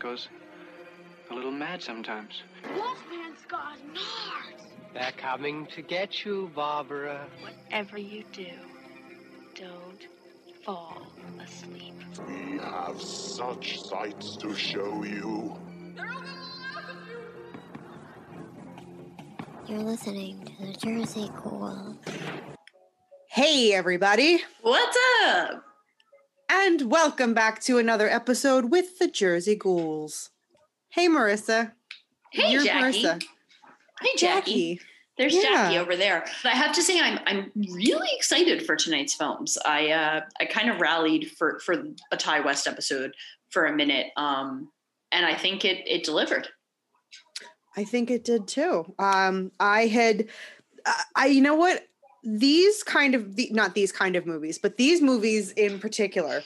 Goes a little mad sometimes. Wolfman's got nards. They're coming to get you, Barbara. Whatever you do, don't fall asleep. We have such sights to show you. You're listening to the Jersey Ghouls. Hey, everybody, What's up? And welcome back to another episode with the Jersey Ghouls. Hey, Marissa. Hey, You're Jacki. Marissa. Hey, Jacki. There's Yeah. Jacki over there. But I have to say, I'm I'm really excited for tonight's films. I uh, I kind of rallied for for a Ti West episode for a minute, um, and I think it it delivered. I think it did too. Um, I had, I- I, you know what? These kind of, the, not these kind of movies, but these movies in particular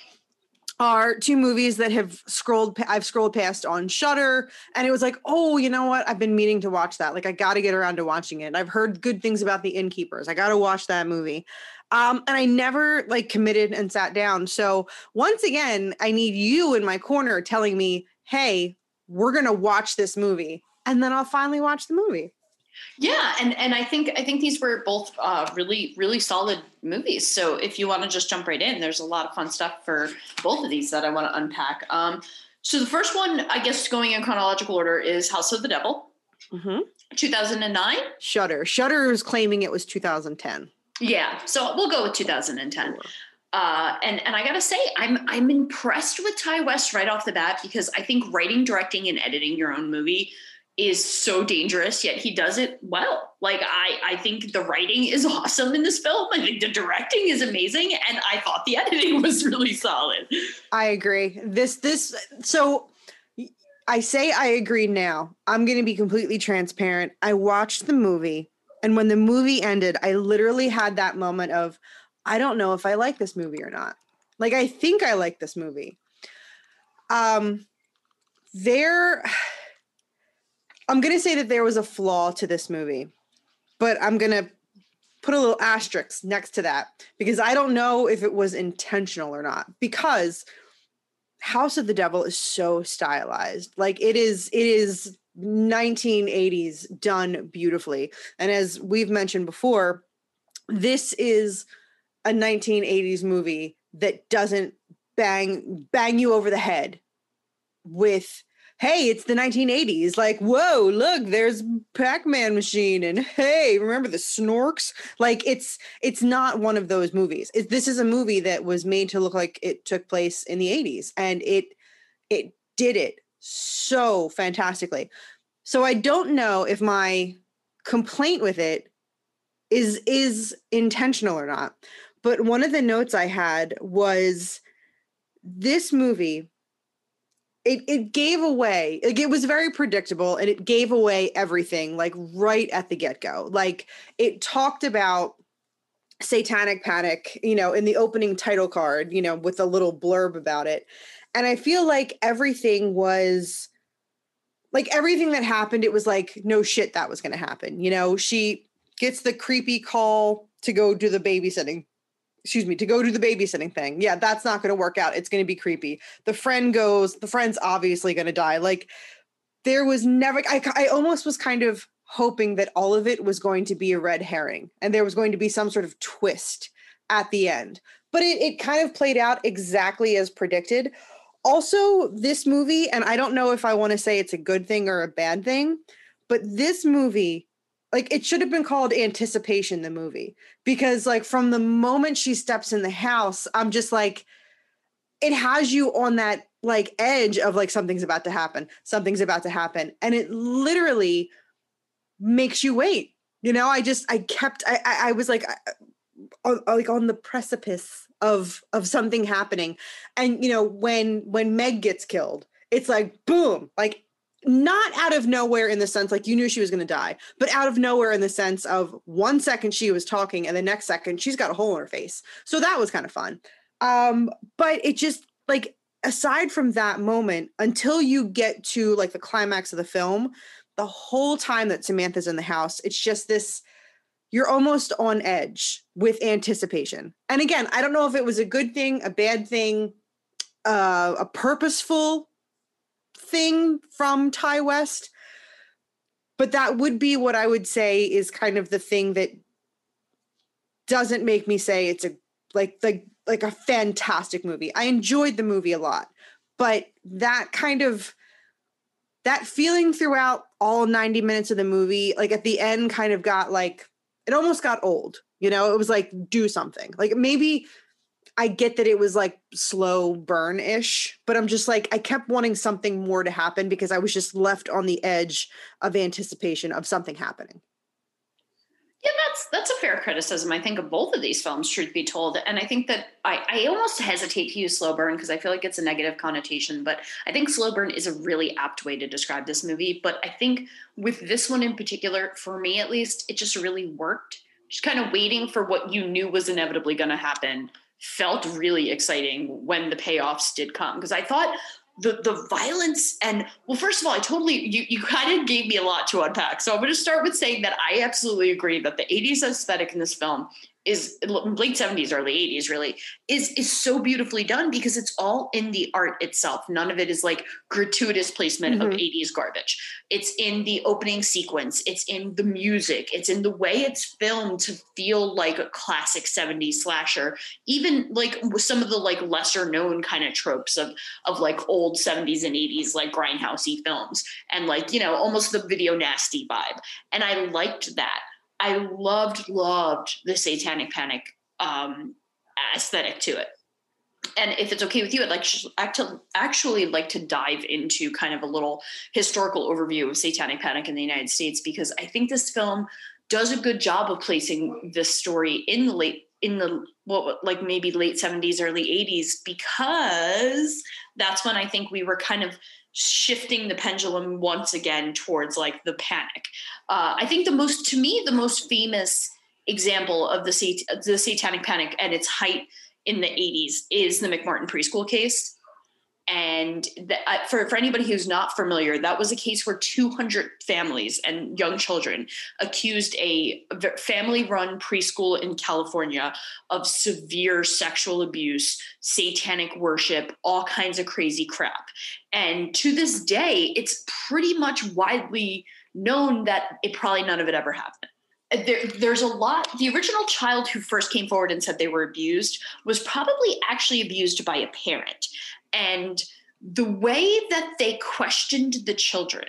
are two movies that have scrolled, I've scrolled past on Shudder, and it was like, oh, you know what? I've been meaning to watch that. Like, I got to get around to watching it. I've heard good things about The Innkeepers. I got to watch that movie. Um, and I never like committed and sat down. So once again, I need you in my corner telling me, hey, we're gonna watch this movie and then I'll finally watch the movie. Yeah, and and I think I think these were both uh, really really solid movies. So if you want to just jump right in, there's a lot of fun stuff for both of these that I want to unpack. Um, so the first one, I guess, going in chronological order, is House of the Devil, Mm-hmm. 2009. Shudder. Shudder is claiming it was 2010. Yeah, so we'll go with 2010. Uh, and and I gotta say, I'm I'm impressed with Ti West right off the bat because I think writing, directing, and editing your own movie is so dangerous. Yet he does it well. Like I I think the writing is awesome in this film. I think the directing is amazing, and I thought the editing was really solid. I agree. This this so i say I agree now. I'm going to be completely transparent. I watched the movie and when the movie ended, I literally had that moment of I don't know if I like this movie or not. Like I think I like this movie. Um there I'm going to say that there was a flaw to this movie. But I'm going to put a little asterisk next to that because I don't know if it was intentional or not because House of the Devil is so stylized. Like it is it is 1980s done beautifully. And as we've mentioned before, this is a 1980s movie that doesn't bang bang you over the head with hey it's the 1980s like whoa look there's pac-man machine. And hey remember the snorks? Like it's it's not one of those movies. It, this is a movie that was made to look like it took place in the 80s and it it did it so fantastically. So i don't know if my complaint with it is is intentional or not but one of the notes i had was this movie it, it gave away like it was very predictable and it gave away everything like right at the get-go. Like it talked about satanic panic you know in the opening title card you know with a little blurb about it. And i feel like everything was like everything that happened it was like no shit that was going to happen you know? She gets the creepy call to go do the babysitting excuse me, to go do the babysitting thing. Yeah, that's not going to work out. It's going to be creepy. The friend goes, the friend's obviously going to die. Like there was never, I, I almost was kind of hoping that all of it was going to be a red herring and there was going to be some sort of twist at the end. But it, it kind of played out exactly as predicted. Also, this movie, and I don't know if I want to say it's a good thing or a bad thing, but this movie, like it should have been called Anticipation, the movie, because like from the moment she steps in the house, I'm just like, it has you on that like edge of like something's about to happen, something's about to happen. And it literally makes you wait. You know, I just, I kept, I, I, I was like, uh, like on the precipice of of something happening and you know when when meg gets killed it's like boom like not out of nowhere in the sense like you knew she was going to die but out of nowhere in the sense of one second she was talking and the next second she's got a hole in her face so that was kind of fun um but it just like aside from that moment until you get to like the climax of the film the whole time that samantha's in the house it's just this you're almost on edge with anticipation. And again, I don't know if it was a good thing, a bad thing, uh, a purposeful thing from Ti West, but that would be what I would say is kind of the thing that doesn't make me say it's a like like like a fantastic movie. I enjoyed the movie a lot, but that kind of that feeling throughout all 90 minutes of the movie, like at the end, kind of got like it almost got old. You know, it was like do something. Like maybe I get that it was like slow burn ish, but I'm just like I kept wanting something more to happen because I was just left on the edge of anticipation of something happening. Yeah, that's that's a fair criticism. I think of both of these films, truth be told, and I think that I, I almost hesitate to use slow burn because I feel like it's a negative connotation. But I think slow burn is a really apt way to describe this movie. But I think with this one in particular, for me at least, it just really worked. Just kind of waiting for what you knew was inevitably going to happen felt really exciting when the payoffs did come. Because I thought the the violence and well first of all i totally you, you kind of gave me a lot to unpack. So i'm going to start with saying that i absolutely agree that the 80s aesthetic in this film is late 70s early 80s really is is so beautifully done because it's all in the art itself. None of it is like gratuitous placement mm-hmm. of 80s garbage. It's in the opening sequence. It's in the music. It's in the way it's filmed to feel like a classic 70s slasher. Even like with some of the like lesser known kind of tropes of of like old 70s and 80s like grindhousey films and like you know almost the video nasty vibe. And i liked that I loved, loved the Satanic Panic um, aesthetic to it. And if it's okay with you, I'd like to actually like to dive into kind of a little historical overview of Satanic Panic in the United States because I think this film does a good job of placing this story in the late in the what like maybe late 70s early 80s because that's when I think we were kind of shifting the pendulum once again towards like the panic. Uh, I think the most, to me, the most famous example of the, sat- the satanic panic at its height in the 80s is the McMartin preschool case. And the, uh, for, for anybody who's not familiar, that was a case where 200 families and young children accused a family run preschool in California of severe sexual abuse, satanic worship, all kinds of crazy crap. And to this day, it's pretty much widely known that it probably none of it ever happened. There, there's a lot. The original child who first came forward and said they were abused was probably actually abused by a parent. And the way that they questioned the children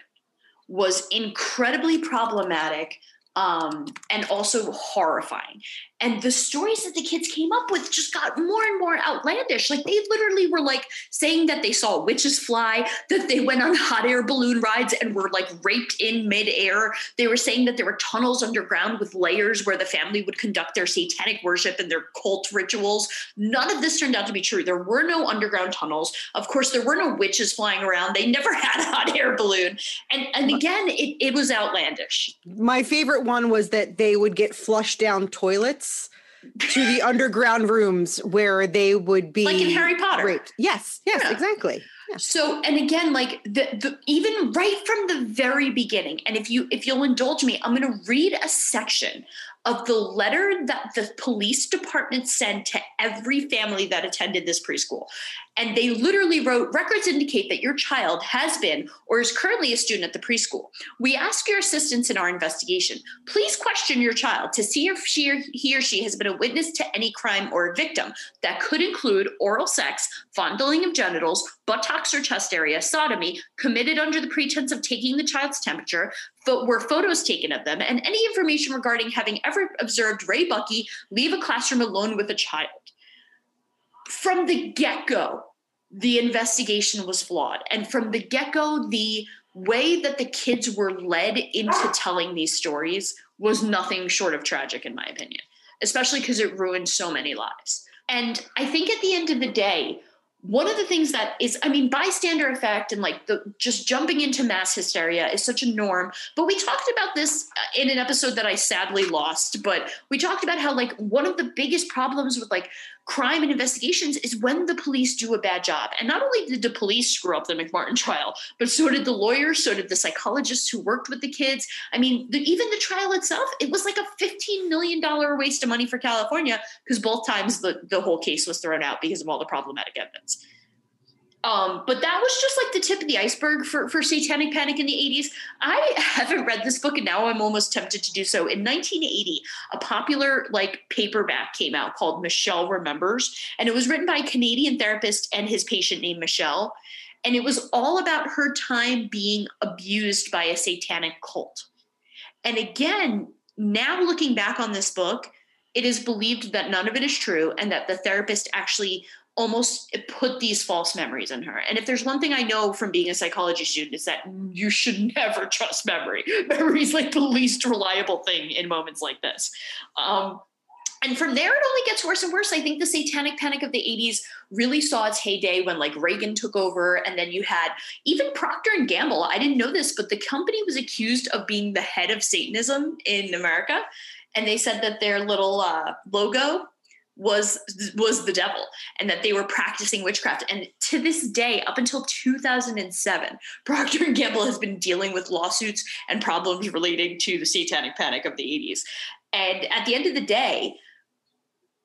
was incredibly problematic um, and also horrifying. And the stories that the kids came up with just got more and more outlandish. Like they literally were like saying that they saw witches fly, that they went on hot air balloon rides and were like raped in midair. They were saying that there were tunnels underground with layers where the family would conduct their satanic worship and their cult rituals. None of this turned out to be true. There were no underground tunnels. Of course, there were no witches flying around. They never had a hot air balloon. And and again, it, it was outlandish. My favorite one was that they would get flushed down toilets to the underground rooms where they would be like in Harry Potter. Raped. Yes, yes, yeah. exactly. Yeah. So, and again, like the, the even right from the very beginning, and if you if you'll indulge me, I'm going to read a section of the letter that the police department sent to every family that attended this preschool. And they literally wrote records indicate that your child has been or is currently a student at the preschool. We ask your assistance in our investigation. Please question your child to see if she or he or she has been a witness to any crime or a victim that could include oral sex, fondling of genitals, buttocks or chest area, sodomy, committed under the pretense of taking the child's temperature, but were photos taken of them, and any information regarding having ever observed Ray Buckey leave a classroom alone with a child from the get go, the investigation was flawed. And from the get go, the way that the kids were led into telling these stories was nothing short of tragic, in my opinion, especially because it ruined so many lives. And I think at the end of the day, one of the things that is i mean bystander effect and like the just jumping into mass hysteria is such a norm but we talked about this uh, in an episode that i sadly lost but we talked about how like one of the biggest problems with like crime and investigations is when the police do a bad job. And not only did the police screw up the mcmartin trial but so did the lawyers so did the psychologists who worked with the kids. I mean the, even the trial itself it was like a 15 million dollar waste of money for california because both times the, the whole case was thrown out because of all the problematic evidence um, but that was just like the tip of the iceberg for, for Satanic Panic in the 80s. I haven't read this book and now I'm almost tempted to do so. In 1980, a popular like paperback came out called Michelle Remembers, and it was written by a Canadian therapist and his patient named Michelle. And it was all about her time being abused by a satanic cult. And again, now looking back on this book, it is believed that none of it is true and that the therapist actually almost put these false memories in her. And if there's one thing I know from being a psychology student is that you should never trust memory. Memory is like the least reliable thing in moments like this. Um, and from there, it only gets worse and worse. I think the satanic panic of the 80s really saw its heyday when like Reagan took over. And then you had even Procter and Gamble. I didn't know this, but the company was accused of being the head of Satanism in America. And they said that their little uh, logo was was the devil and that they were practicing witchcraft. And to this day up until 2007 procter and gamble has been dealing with lawsuits and problems relating to the satanic panic of the 80s and at the end of the day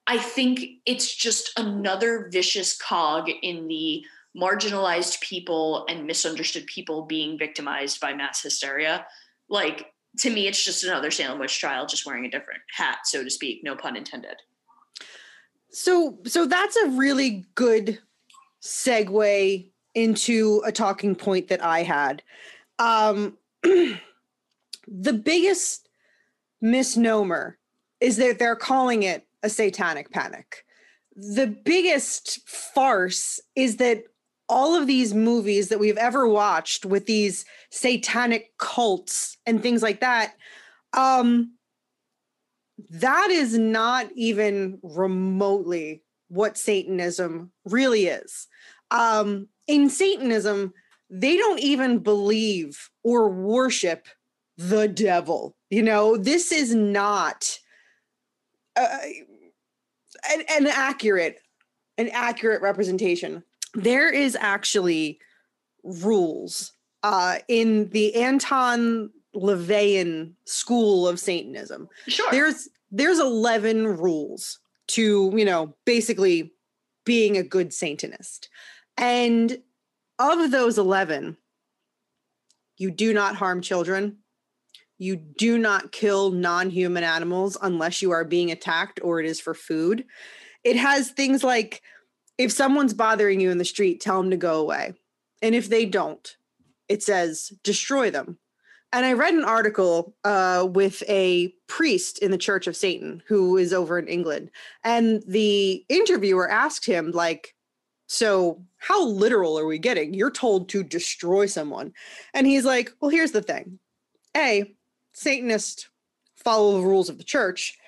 i think it's just another vicious cog in the marginalized people and misunderstood people being victimized by mass hysteria. Like to me it's just another salem witch trial just wearing a different hat so to speak no pun intended so so that's a really good segue into a talking point that I had. Um the biggest misnomer is that they're calling it a satanic panic. The biggest farce is that all of these movies that we've ever watched with these satanic cults and things like that um that is not even remotely what Satanism really is. Um, in Satanism, they don't even believe or worship the devil. You know, this is not uh, an, an accurate, an accurate representation. There is actually rules uh, in the Anton LaVeyan school of Satanism. Sure. There's there's 11 rules to, you know, basically being a good Satanist. And of those 11, you do not harm children. You do not kill non human animals unless you are being attacked or it is for food. It has things like if someone's bothering you in the street, tell them to go away. And if they don't, it says destroy them and I read an article uh, with a priest in the Church of Satan who is over in England, and the interviewer asked him, like, "So how literal are we getting? You're told to destroy someone," and he's like, "Well, here's the thing: a Satanists follow the rules of the church,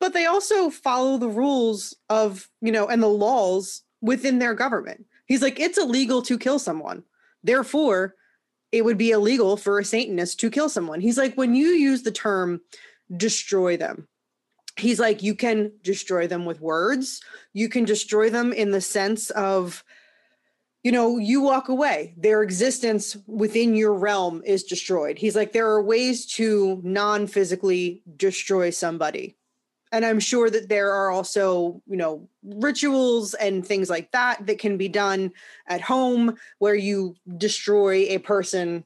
but they also follow the rules of you know and the laws within their government." He's like, "It's illegal to kill someone, therefore." It would be illegal for a Satanist to kill someone. He's like, when you use the term destroy them, he's like, you can destroy them with words. You can destroy them in the sense of, you know, you walk away. Their existence within your realm is destroyed. He's like, there are ways to non physically destroy somebody. And I'm sure that there are also, you know, rituals and things like that that can be done at home where you destroy a person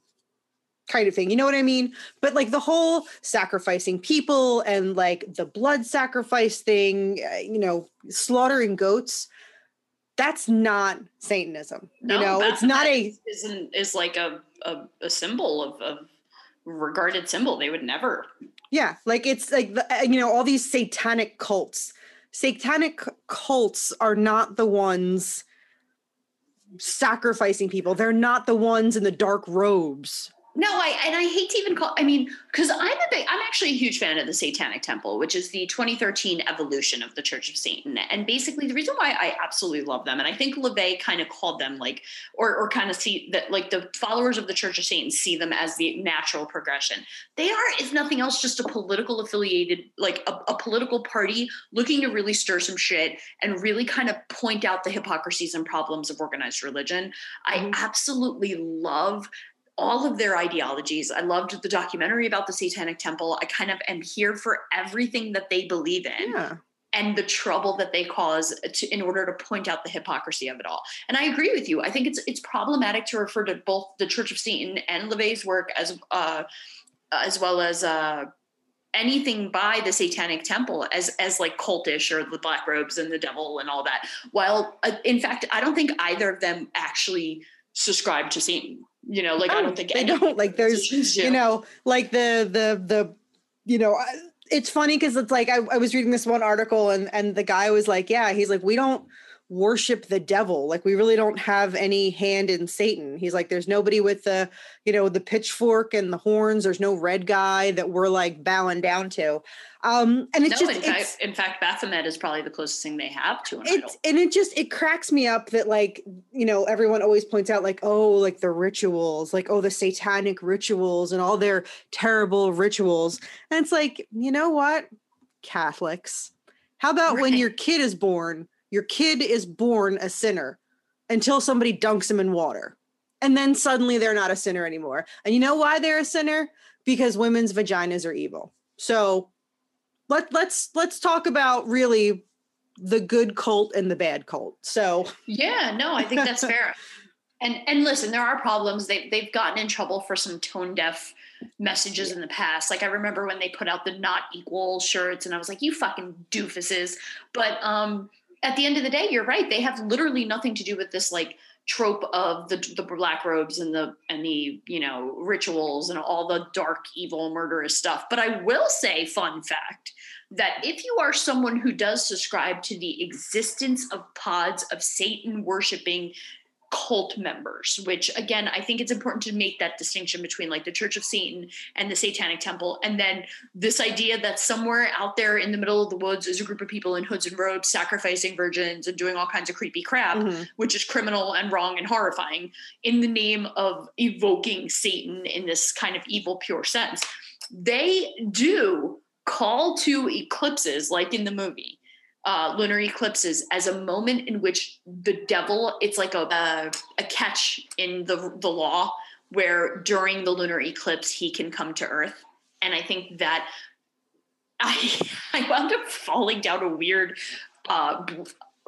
kind of thing. You know what I mean? But like the whole sacrificing people and like the blood sacrifice thing, uh, you know, slaughtering goats that's not Satanism. No, you know, it's not a isn't is like a, a, a symbol of, of regarded symbol. They would never. Yeah, like it's like the, you know all these satanic cults. Satanic cults are not the ones sacrificing people. They're not the ones in the dark robes. No, I and I hate to even call. I mean, because I'm a big, I'm actually a huge fan of the Satanic Temple, which is the 2013 evolution of the Church of Satan. And basically, the reason why I absolutely love them, and I think LaVey kind of called them like, or or kind of see that like the followers of the Church of Satan see them as the natural progression. They are, if nothing else, just a political affiliated, like a, a political party looking to really stir some shit and really kind of point out the hypocrisies and problems of organized religion. Mm-hmm. I absolutely love all of their ideologies. I loved the documentary about the Satanic Temple. I kind of am here for everything that they believe in. Yeah. And the trouble that they cause to, in order to point out the hypocrisy of it all. And I agree with you. I think it's it's problematic to refer to both the Church of Satan and LaVey's work as uh, as well as uh, anything by the satanic temple as as like cultish or the black robes and the devil and all that while uh, in fact i don't think either of them actually subscribe to satan you know like oh, i don't oh, think they don't like there's you know like the the the you know uh, it's funny because it's like I, I was reading this one article and and the guy was like yeah he's like we don't worship the devil. Like we really don't have any hand in Satan. He's like, there's nobody with the, you know, the pitchfork and the horns. There's no red guy that we're like bowing down to. Um, and it's no, just, in fact, in fact, Baphomet is probably the closest thing they have to an it's, idol. And it just, it cracks me up that like, you know, everyone always points out like, oh, like the rituals, like, oh, the satanic rituals and all their terrible rituals. And it's like, you know what? Catholics. How about right. when your kid is born? Your kid is born a sinner until somebody dunks him in water. And then suddenly they're not a sinner anymore. And you know why they're a sinner? Because women's vaginas are evil. So let let's let's talk about really the good cult and the bad cult. So Yeah, no, I think that's fair. And and listen, there are problems. They they've gotten in trouble for some tone deaf messages in the past. Like I remember when they put out the not equal shirts and I was like, you fucking doofuses. But um at the end of the day, you're right. They have literally nothing to do with this like trope of the the black robes and the and the you know rituals and all the dark evil murderous stuff but i will say fun fact that if you are someone who does subscribe to the existence of pods of satan worshiping cult members, which again, I think it's important to make that distinction between like the Church of Satan and the Satanic Temple. And then this idea that somewhere out there in the middle of the woods is a group of people in hoods and robes sacrificing virgins and doing all kinds of creepy crap, mm-hmm. which is criminal and wrong and horrifying in the name of evoking Satan in this kind of evil, pure sense. They do call to eclipses like in the movie uh, lunar eclipses as a moment in which the devil it's like a, a, a catch in the the law where during the lunar eclipse he can come to earth. And i think that i i wound up falling down a weird uh,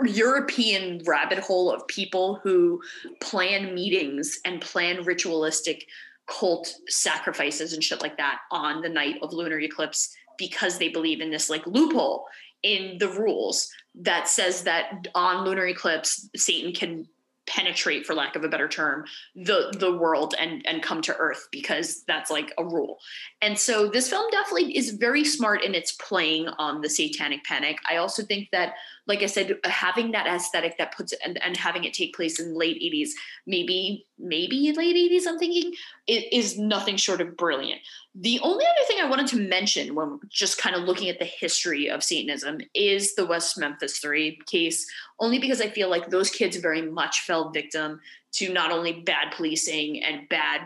European rabbit hole of people who plan meetings and plan ritualistic cult sacrifices and shit like that on the night of lunar eclipse because they believe in this like loophole in the rules that says that on lunar eclipse satan can penetrate for lack of a better term the the world and and come to earth because that's like a rule and so this film definitely is very smart in its playing on the satanic panic i also think that like I said, having that aesthetic that puts and, and having it take place in late 80s, maybe, maybe late 80s, I'm thinking, it is nothing short of brilliant. The only other thing I wanted to mention when just kind of looking at the history of Satanism is the West Memphis 3 case, only because I feel like those kids very much fell victim to not only bad policing and bad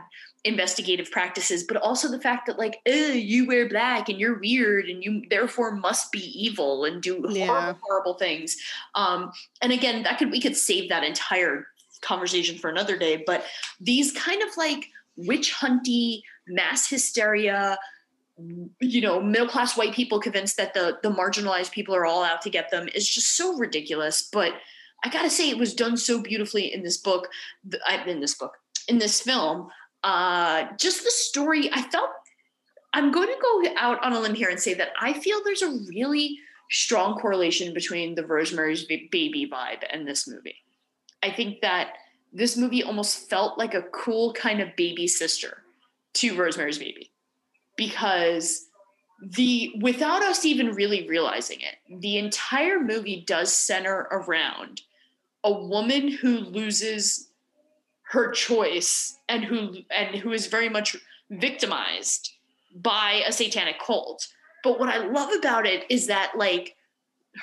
investigative practices, but also the fact that like, you wear black and you're weird and you therefore must be evil and do yeah. horrible, horrible things. Um, and again, that could we could save that entire conversation for another day. But these kind of like witch hunty, mass hysteria, you know, middle class white people convinced that the the marginalized people are all out to get them is just so ridiculous. But I gotta say, it was done so beautifully in this book. In this book, in this film, uh, just the story. I felt I'm going to go out on a limb here and say that I feel there's a really strong correlation between the Rosemary's Baby vibe and this movie. I think that this movie almost felt like a cool kind of baby sister to Rosemary's Baby because the without us even really realizing it, the entire movie does center around a woman who loses her choice and who and who is very much victimized by a satanic cult. But what I love about it is that like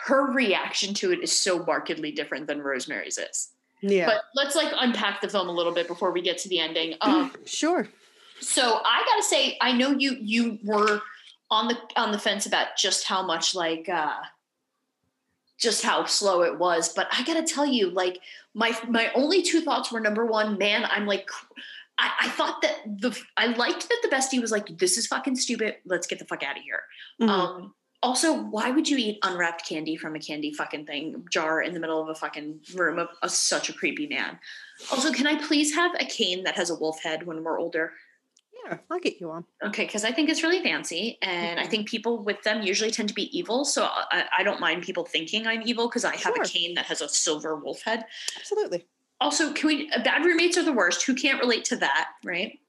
her reaction to it is so markedly different than Rosemary's is. Yeah. But let's like unpack the film a little bit before we get to the ending. Um, sure. So I gotta say, I know you you were on the on the fence about just how much like uh just how slow it was, but I gotta tell you, like my my only two thoughts were number one, man, I'm like I, I, thought that the I liked that the bestie was like, "This is fucking stupid. Let's get the fuck out of here." Mm-hmm. Um, also, why would you eat unwrapped candy from a candy fucking thing jar in the middle of a fucking room of, of such a creepy man? Also, can I please have a cane that has a wolf head when we're older? Yeah, I'll get you one. Okay, because I think it's really fancy, and I mm-hmm. think people with them usually tend to be evil. So I, I don't mind people thinking I'm evil because I have sure. a cane that has a silver wolf head. Absolutely also can we uh, bad roommates are the worst who can't relate to that right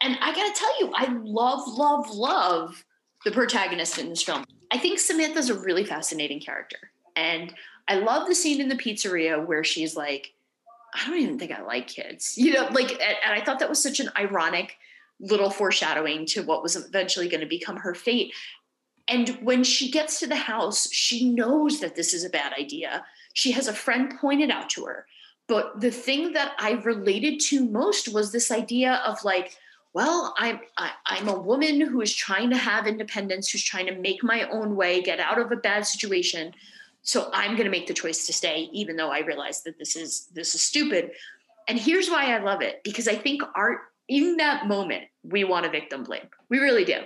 and i gotta tell you i love love love the protagonist in this film i think samantha's a really fascinating character and i love the scene in the pizzeria where she's like i don't even think i like kids you know like and, and i thought that was such an ironic little foreshadowing to what was eventually going to become her fate and when she gets to the house she knows that this is a bad idea she has a friend pointed out to her but the thing that I related to most was this idea of like, well, I'm I, am i am a woman who is trying to have independence, who's trying to make my own way, get out of a bad situation. So I'm going to make the choice to stay, even though I realize that this is this is stupid. And here's why I love it because I think art in that moment we want a victim blame. We really do.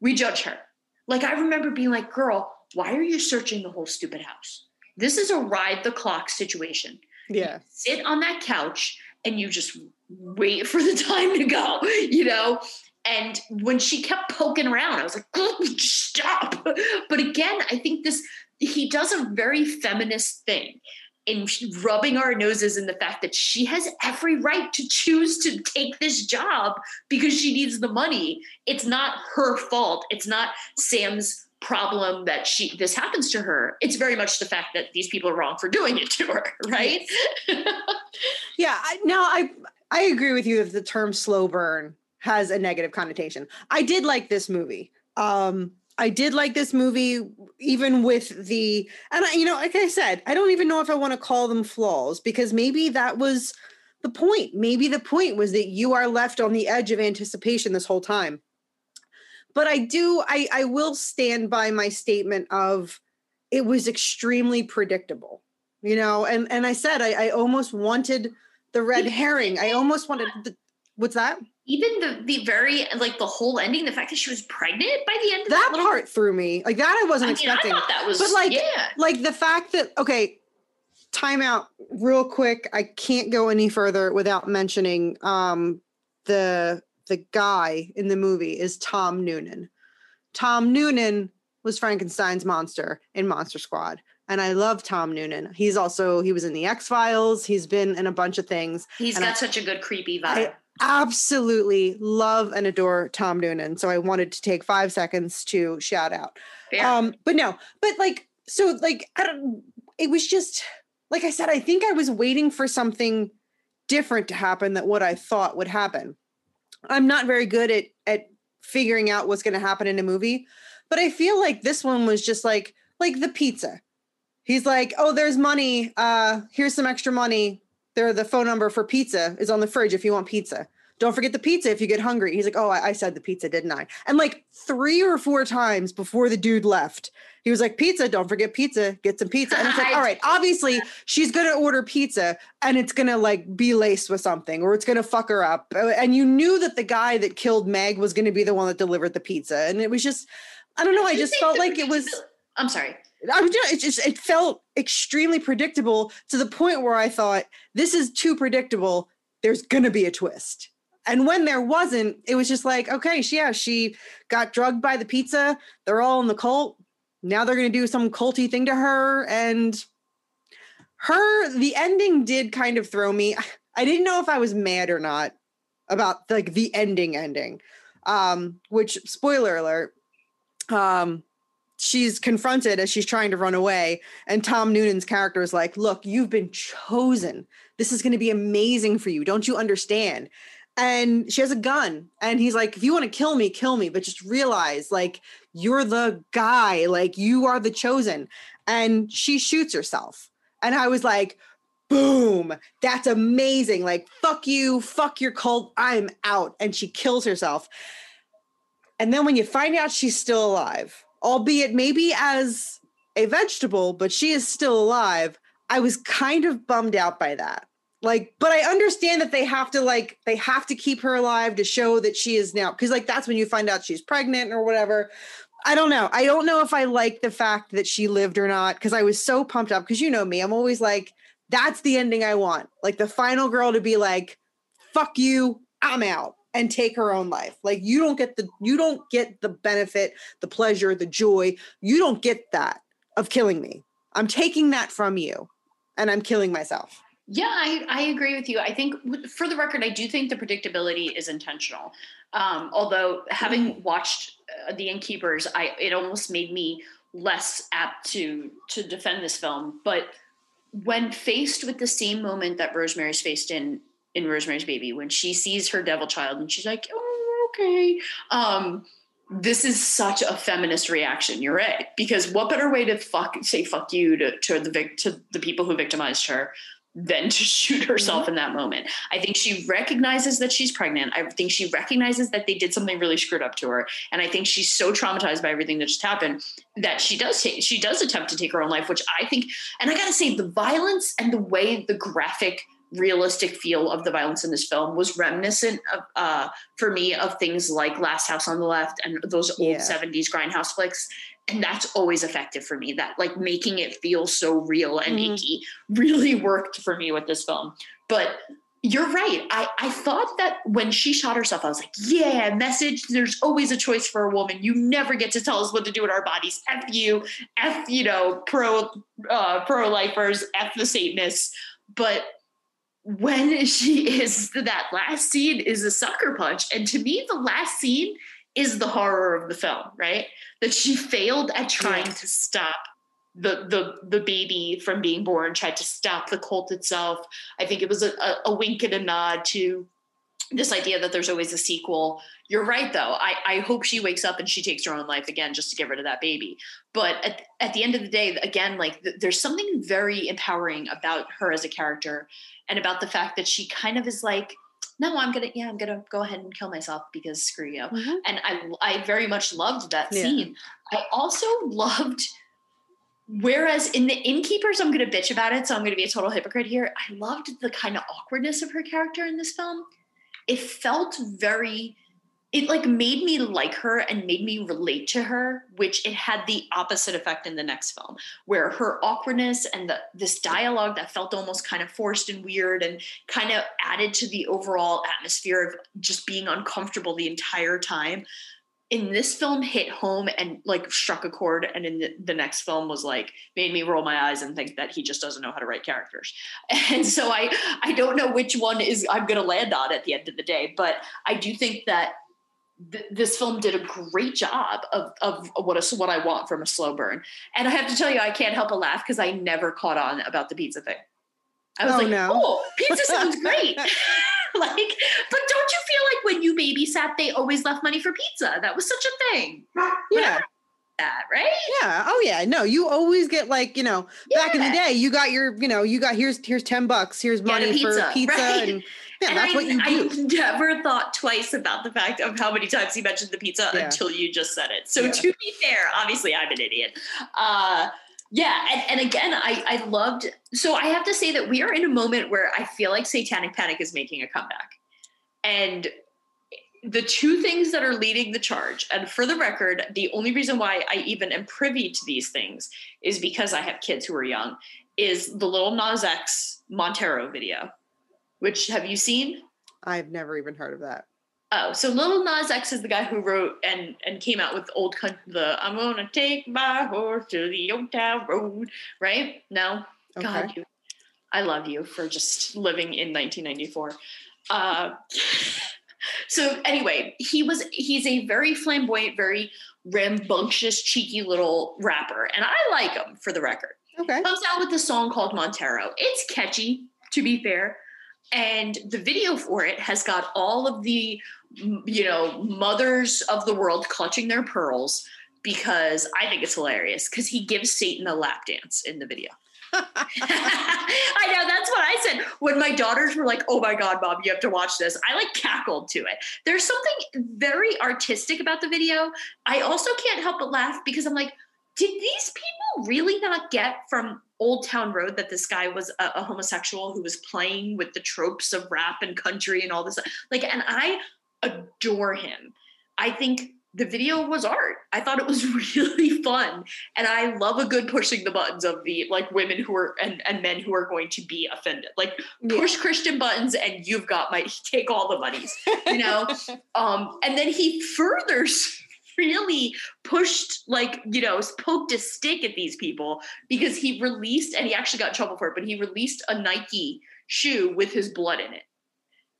We judge her. Like I remember being like, "Girl, why are you searching the whole stupid house? This is a ride the clock situation." Yeah. You sit on that couch and you just wait for the time to go, you know? And when she kept poking around, I was like, stop. But again, I think this, he does a very feminist thing in rubbing our noses in the fact that she has every right to choose to take this job because she needs the money. It's not her fault. It's not Sam's problem that she this happens to her. It's very much the fact that these people are wrong for doing it to her right? Yeah I, now i i agree with you that the term slow burn has a negative connotation. I did like this movie. Um i did like this movie even with the and I, you know like i said i don't even know if i want to call them flaws because maybe that was the point maybe the point was that you are left on the edge of anticipation this whole time but I do I I will stand by my statement of it was extremely predictable. You know, and and I said I, I almost wanted the red herring. I almost wanted the what's that? Even the the very like the whole ending, the fact that she was pregnant by the end of that, that part little, threw me. Like that I wasn't I mean, expecting. I that was but like yeah. like the fact that okay, time out real quick. I can't go any further without mentioning um the the guy in the movie is Tom Noonan. Tom Noonan was Frankenstein's monster in Monster Squad. And I love Tom Noonan. He's also he was in the X Files. He's been in a bunch of things. He's got I, such a good creepy vibe. I absolutely love and adore Tom Noonan. So I wanted to take five seconds to shout out. Um, but no, but like so like I don't. It was just like I said. I think I was waiting for something different to happen than what I thought would happen. I'm not very good at at figuring out what's going to happen in a movie, but I feel like this one was just like like the pizza. He's like, "Oh, there's money. Uh, here's some extra money. There, the phone number for pizza is on the fridge if you want pizza." don't forget the pizza if you get hungry. He's like, oh, I, I said the pizza, didn't I? And like three or four times before the dude left, he was like, pizza, don't forget pizza, get some pizza. And it's like, all right, obviously she's gonna order pizza and it's gonna like be laced with something or it's gonna fuck her up. Uh, And you knew that the guy that killed Meg was gonna be the one that delivered the pizza. And it was just, I don't know, I just felt like it was I'm sorry. I was it just it felt extremely predictable to the point where I thought this is too predictable. There's gonna be a twist. And when there wasn't, it was just like, okay, she, yeah, she got drugged by the pizza. They're all in the cult. Now they're gonna do some culty thing to her. And her, the ending did kind of throw me. I didn't know if I was mad or not about like the ending ending. Um, which spoiler alert, um, she's confronted as she's trying to run away and tom noonan's character is like look you've been chosen. This is going to be amazing for you. Don't you understand? And she has a gun and he's like if you want to kill me kill me but just realize like you're the guy like you are the chosen. And she shoots herself. And i was like boom that's amazing. Like fuck you fuck your cult i'm out. And she kills herself. And then when you find out she's still alive, albeit maybe as a vegetable, but she is still alive, I was kind of bummed out by that. Like, but I understand that they have to like they have to keep her alive to show that she is now because like that's when you find out she's pregnant or whatever. I don't know. I don't know if I like the fact that she lived or not because I was so pumped up because you know me, I'm always like, that's the ending I want. Like the final girl to be like, fuck you, I'm out and take her own life. Like you don't get the you don't get the benefit, the pleasure, the joy. You don't get that of killing me. I'm taking that from you and I'm killing myself. Yeah, I, I agree with you. I think, for the record, I do think the predictability is intentional. Um, although, having watched uh, The Innkeepers, I it almost made me less apt to to defend this film. But when faced with the same moment that Rosemary's faced in in Rosemary's Baby, when she sees her devil child and she's like, "Oh, okay," um, this is such a feminist reaction. You're right, because what better way to fuck say fuck you to to the vic- to the people who victimized her than to shoot herself in that moment. I think she recognizes that she's pregnant. I think she recognizes that they did something really screwed up to her, and I think she's so traumatized by everything that just happened that she does take she does attempt to take her own life. Which I think, and I gotta say, the violence and the way the graphic realistic feel of the violence in this film was reminiscent of uh for me of things like last house on the left and those old Yeah. 70s grindhouse flicks. And that's always effective for me that like making it feel so real and Mhm. icky really worked for me with this film. But you're right I, I thought that when she shot herself i was like yeah message there's always a choice for a woman. You never get to tell us what to do with our bodies. F you f you know pro uh pro lifers f the satanists. But when she is that last scene is a sucker punch. And to me the last scene is the horror of the film right? That she failed at trying Yeah. to stop the the the baby from being born tried to stop the cult itself. I think it was a, a, a wink and a nod to this idea that there's always a sequel. You're right though. I, I hope she wakes up and she takes her own life again just to get rid of that baby. But at, at the end of the day again like th- there's something very empowering about her as a character and about the fact that she kind of is like no i'm gonna yeah i'm gonna go ahead and kill myself because screw you. Mm-hmm. And i i very much loved that Yeah. scene. I also loved whereas in the innkeepers i'm gonna bitch about it so i'm gonna be a total hypocrite here i loved the kind of awkwardness of her character in this film it felt very it like made me like her and made me relate to her which it had the opposite effect in the next film where her awkwardness and the, this dialogue that felt almost kind of forced and weird and kind of added to the overall atmosphere of just being uncomfortable the entire time in this film hit home and like struck a chord and in the, the next film was like made me roll my eyes and think that he just doesn't know how to write characters and so i i don't know which one is i'm going to land on at the end of the day but i do think that th- this film did a great job of, of what a, what I want from a slow burn. And I have to tell you, I can't help but laugh because I never caught on about the pizza thing. I was Oh, like, no. oh, pizza sounds great. like, but don't you feel like when you babysat, they always left money for pizza? That was such a thing. Yeah. that, right? Yeah. Oh yeah. No, you always get like, you know, back in the day, you got your, you know, you got here's here's 10 bucks, here's money pizza, for pizza right? and yeah, and that's I, what you do. I never thought twice about the fact of how many times he mentioned the pizza Yeah. until you just said it. So Yeah. to be fair, obviously I'm an idiot. Uh, yeah, and, and again, I, I loved. So I have to say that we are in a moment where I feel like Satanic Panic is making a comeback, and the two things that are leading the charge. And for the record, the only reason why I even am privy to these things is because I have kids who are young. Is the little Nas X Montero video, which have you seen? I've never even heard of that. Oh, so Little Nas X is the guy who wrote and and came out with old Coun- the I'm gonna take my horse to the old town road, right? No, God, you, I love you for just living in 1994. Uh, so anyway, he was he's a very flamboyant, very rambunctious, cheeky little rapper, and I like him for the record Okay. comes out with a song called Montero. It's catchy, to be fair. And the video for it has got all of the, you know, mothers of the world clutching their pearls because I think it's hilarious because he gives Satan a lap dance in the video. I know that's what I said when my daughters were like, "Oh my god, mom, you have to watch this." I like cackled to it. There's something very artistic about the video. I also can't help but laugh because I'm like, did these people really not get from Old Town Road that this guy was a, a homosexual who was playing with the tropes of rap and country and all this? Like, and I adore him. I think the video was art. I thought it was really fun. And I love a good pushing the buttons of the like women who are and, and men who are going to be offended. Like Yeah. push Christian buttons and you've got my take all the monies, you know? um, and then he further really pushed like, you know, poked a stick at these people because he released and he actually got in trouble for it, but he released a Nike shoe with his blood in it.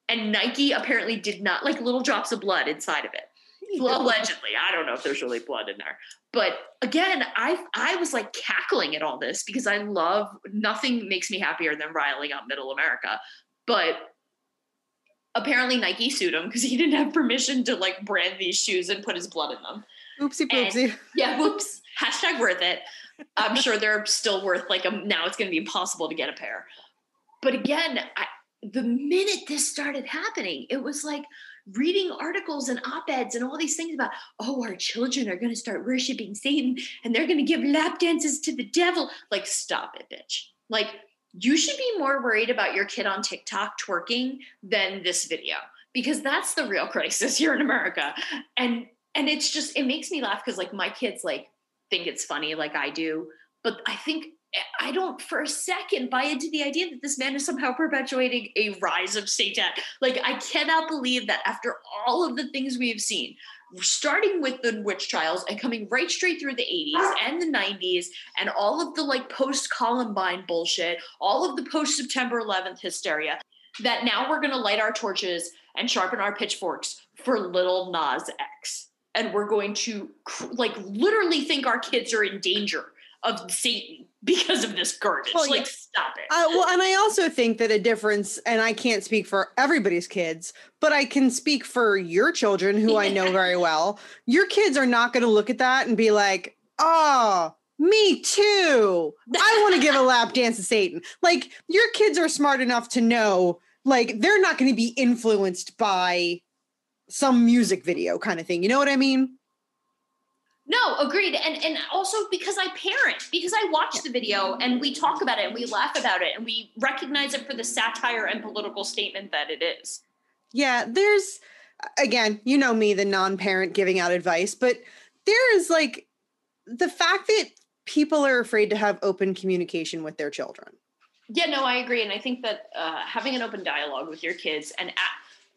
And Nike apparently did not like little drops of blood inside of it. Allegedly. I don't know if there's really blood in there. But again i i was like cackling at all this because i love nothing makes me happier than riling up middle america. But apparently nike sued him because he didn't have permission to like brand these shoes and put his blood in them. Oopsie And- poopsie. yeah whoops. Hashtag worth it. I'm sure they're still worth like a, now it's going to be impossible to get a pair. But again I, the minute this started happening it was like reading articles and op-eds and all these things about oh our children are going to start worshiping satan and they're going to give lap dances to the devil. Like stop it bitch. Like you should be more worried about your kid on tiktok twerking than this video because that's the real crisis here in america. And and it's just it makes me laugh because like my kids like think it's funny like i do but i think i don't for a second buy into the idea that this man is somehow perpetuating a rise of satan like i cannot believe that after all of the things we have seen starting with the witch trials and coming right straight through the 80s and the 90s and all of the like post columbine bullshit all of the post september 11th hysteria that now we're going to light our torches and sharpen our pitchforks for Lil Nas X. And we're going to like literally think our kids are in danger of Satan because of this garbage. Well, like, yeah. stop it. Uh, well, and I also think that a difference, and I can't speak for everybody's kids, but I can speak for your children, who I know very well. Your kids are not going to look at that and be like, "Oh, me too. I want to give a lap dance to Satan." Like your kids are smart enough to know, like they're not going to be influenced by some music video kind of thing. You know what I mean? No, agreed. And and also because I parent, because I watch the video and we talk about it and we laugh about it and we recognize it for the satire and political statement that it is. Yeah, there's again, you know me, the non-parent giving out advice, but there is like the fact that people are afraid to have open communication with their children. Yeah, no, I agree, and I think that uh, having an open dialogue with your kids and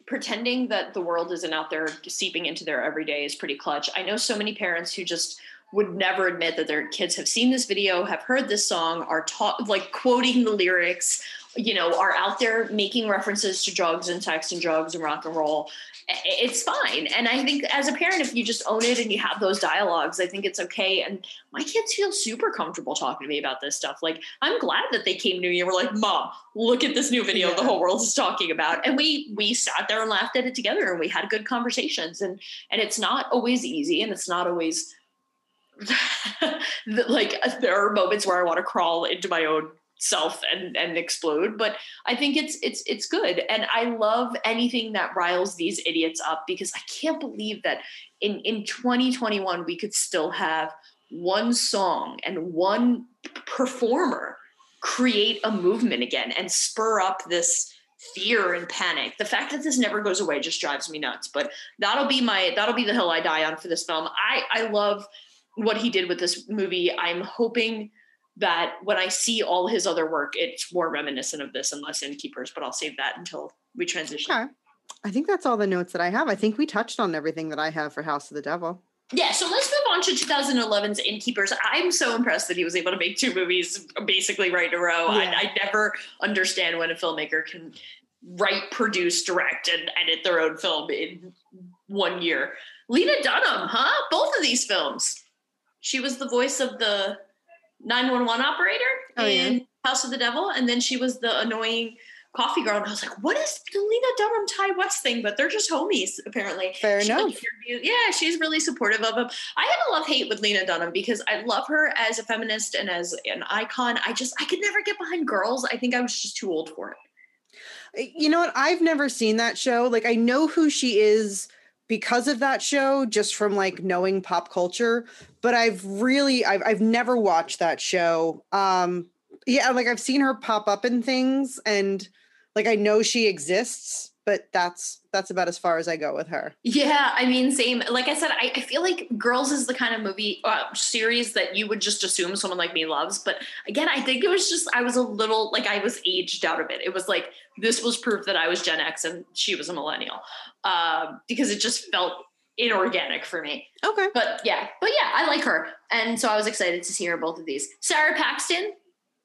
pretending that the world isn't out there seeping into their everyday is pretty clutch. I know so many parents who just would never admit that their kids have seen this video, have heard this song, are taught like quoting the lyrics, you know, are out there making references to drugs and sex and drugs and rock and roll. It's fine. And I think as a parent, if you just own it and you have those dialogues, I think it's okay. And my kids feel super comfortable talking to me about this stuff. Like, I'm glad that they came to me and were like, Mom, look at this new video the whole world is talking about. And we we sat there and laughed at it together and we had good conversations. And and it's not always easy and it's not always like there are moments where I want to crawl into my own self and and explode but i think it's it's it's good. And i love anything that riles these idiots up because i can't believe that in in 2021 we could still have one song and one performer create a movement again and spur up this fear and panic. The fact that this never goes away just drives me nuts but that'll be my that'll be the hill i die on for this film. I i love what he did with this movie. I'm hoping that when I see all his other work, it's more reminiscent of this and less Innkeepers, but I'll save that until we transition. Okay. I think that's all the notes that I have. I think we touched on everything that I have for House of the Devil. Yeah, so let's move on to 2011's Innkeepers. I'm so impressed that he was able to make two movies basically right in a row. Yeah. I, I never understand when a filmmaker can write, produce, direct, and edit their own film in one year. Lena Dunham, huh? Both of these films. She was the voice of the 911 operator Oh, yeah. in House of the Devil, and then she was the annoying coffee girl. And I was like, what is the Lena Dunham Ti West thing? But they're just homies, apparently. Fair She, enough. yeah, she's really supportive of him. I have a love hate with Lena Dunham because I love her as a feminist and as an icon. I just I could never get behind girls. I think I was just too old for it. You know what? I've never seen that show. Like I know who she is because of that show, just from like knowing pop culture. But I've really I've I've never watched that show. Um yeah, like I've seen her pop up in things and like I know she exists, but that's that's about as far as I go with her. Yeah, I mean, same. Like I said, I, I feel like Girls is the kind of movie uh, series that you would just assume someone like me loves. But again, I think it was just I was a little like I was aged out of it. It was like this was proof that I was Gen X and she was a millennial uh, because it just felt inorganic for me. Okay. But yeah, but yeah, I like her, and so I was excited to see her in both of these. Sara Paxton,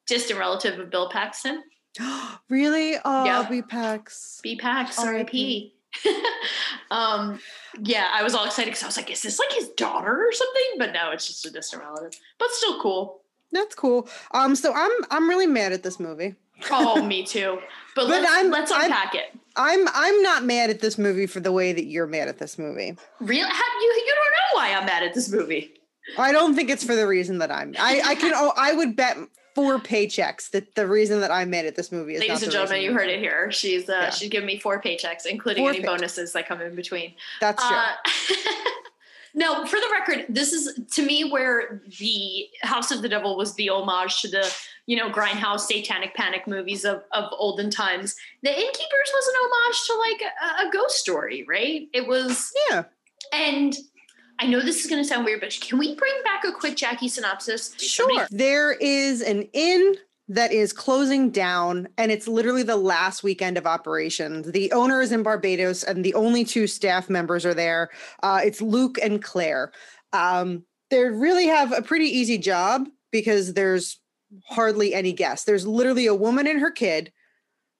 distant relative of Bill Paxton. really? Oh, Yeah. B Pax. B Pax, R.I.P. um, yeah, I was all excited because I was like, is this like his daughter or something? But no, it's just a distant relative. But still cool. That's cool. Um, so I'm I'm really mad at this movie. Oh, me too. But, But let's, I'm- let's I'm- unpack it. I'm I'm not mad at this movie for the way that you're mad at this movie. Real? How, you you don't know why I'm mad at this movie. I don't think it's for the reason that I'm. I I can. Oh, I would bet four paychecks that the reason that I'm mad at this movie is. Ladies and gentlemen, you heard it here. She's uh, Yeah. she's giving me four paychecks, including Four any paychecks. bonuses that come in between. That's true. Uh, no, for the record, this is to me where the House of the Devil was the homage to the, you know, grindhouse satanic panic movies of, of olden times. The Innkeepers was an homage to like a, a ghost story, right? It was, yeah. and I know this is going to sound weird, but can we bring back a quick Jacki synopsis? Sure. There is an inn that is closing down, and it's literally the last weekend of operations. The owner is in Barbados, and the only two staff members are there. Uh, it's Luke and Claire. Um, they really have a pretty easy job because there's hardly any guests. There's literally a woman and her kid.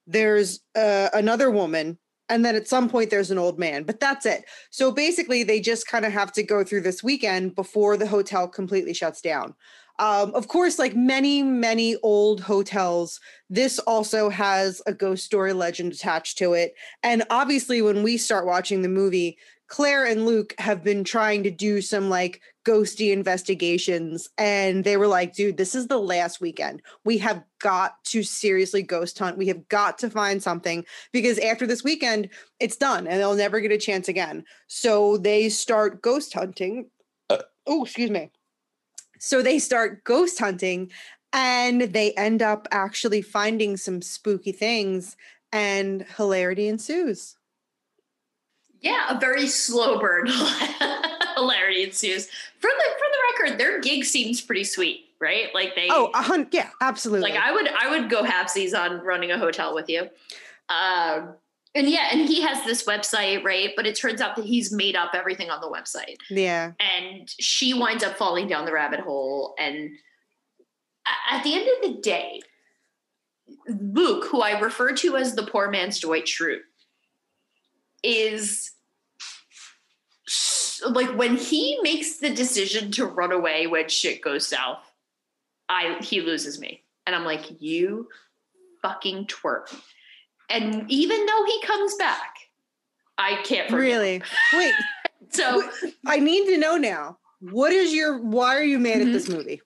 There's uh, another woman, and then at some point there's an old man, but that's it. So basically, they just kind of have to go through this weekend before the hotel completely shuts down. Um, of course, like many, many old hotels, this also has a ghost story legend attached to it. And obviously, when we start watching the movie, Claire and Luke have been trying to do some like ghosty investigations. And they were like, dude, this is the last weekend. We have got to seriously ghost hunt. We have got to find something because after this weekend, it's done and they'll never get a chance again. So they start ghost hunting. Uh. oh, excuse me. So they start ghost hunting and they end up actually finding some spooky things and hilarity ensues. Yeah, a very slow burn hilarity ensues. For the for the record, their gig seems pretty sweet, right? Like they Oh, a hun- yeah, absolutely. like I would I would go halfsies on running a hotel with you. Um and yeah, and he has this website, right? But it turns out that he's made up everything on the website. yeah. And she winds up falling down the rabbit hole. And at the end of the day, Luke, who I refer to as the poor man's Dwight Schrute, is like when he makes the decision to run away when shit goes south, I he loses me. And I'm like, you fucking twerp. And even though he comes back, I can't forgive him. Really? Wait, So I need to know now. What is your why are you mad at mm-hmm. this movie?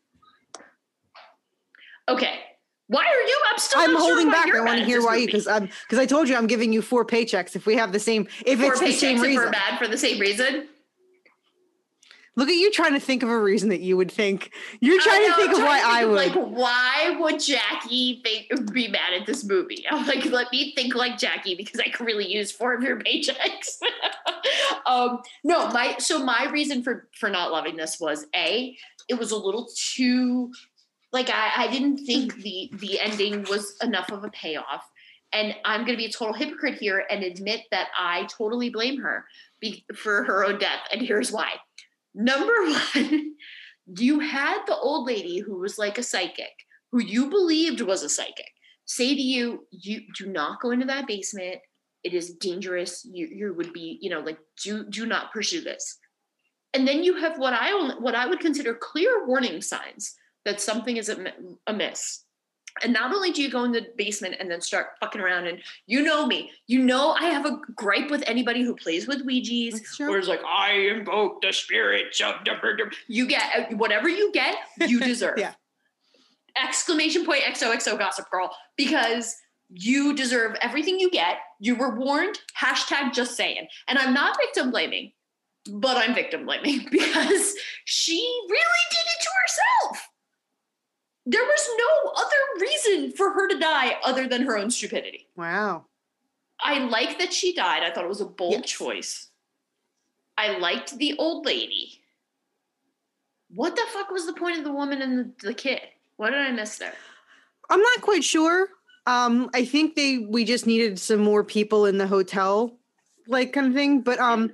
Okay. Why are you? I'm still. I'm sure holding why back. I want to hear why you because I'm because I told you I'm giving you four paychecks if we have the same if Four it's the same reason. we're bad for the same reason. Look at you trying to think of a reason that you would think. You're trying I to think I'm of why to I think would. Like, why would Jacki think, be mad at this movie? I'm like, let me think like Jacki because I could really use four of your paychecks. um, no, my so my reason for for not loving this was a it was a little too like I, I didn't think mm-hmm. the the ending was enough of a payoff. And I'm going to be a total hypocrite here and admit that I totally blame her be, for her own death. And here's why. Number one, you had the old lady who was like a psychic, who you believed was a psychic, say to you, "You do not go into that basement. It is dangerous. You you would be, you know, like do do not pursue this." And then you have what I what I would consider clear warning signs that something is am- amiss. And not only do you go in the basement and then start fucking around, and you know me, you know I have a gripe with anybody who plays with Ouija's or is like, I invoke the spirits of the. You get uh, whatever you get, you deserve. Yeah. Exclamation point XOXO gossip girl, because you deserve everything you get. You were warned. Hashtag just saying. And I'm not victim blaming, but I'm victim blaming because she really did it to herself. There was no other reason for her to die other than her own stupidity. Wow. I like that she died. I thought it was a bold Yes. choice. I liked the old lady. What the fuck was the point of the woman and the, the kid? What did I miss there? I'm not quite sure. Um, I think they we just needed some more people in the hotel, like kind of thing. But um,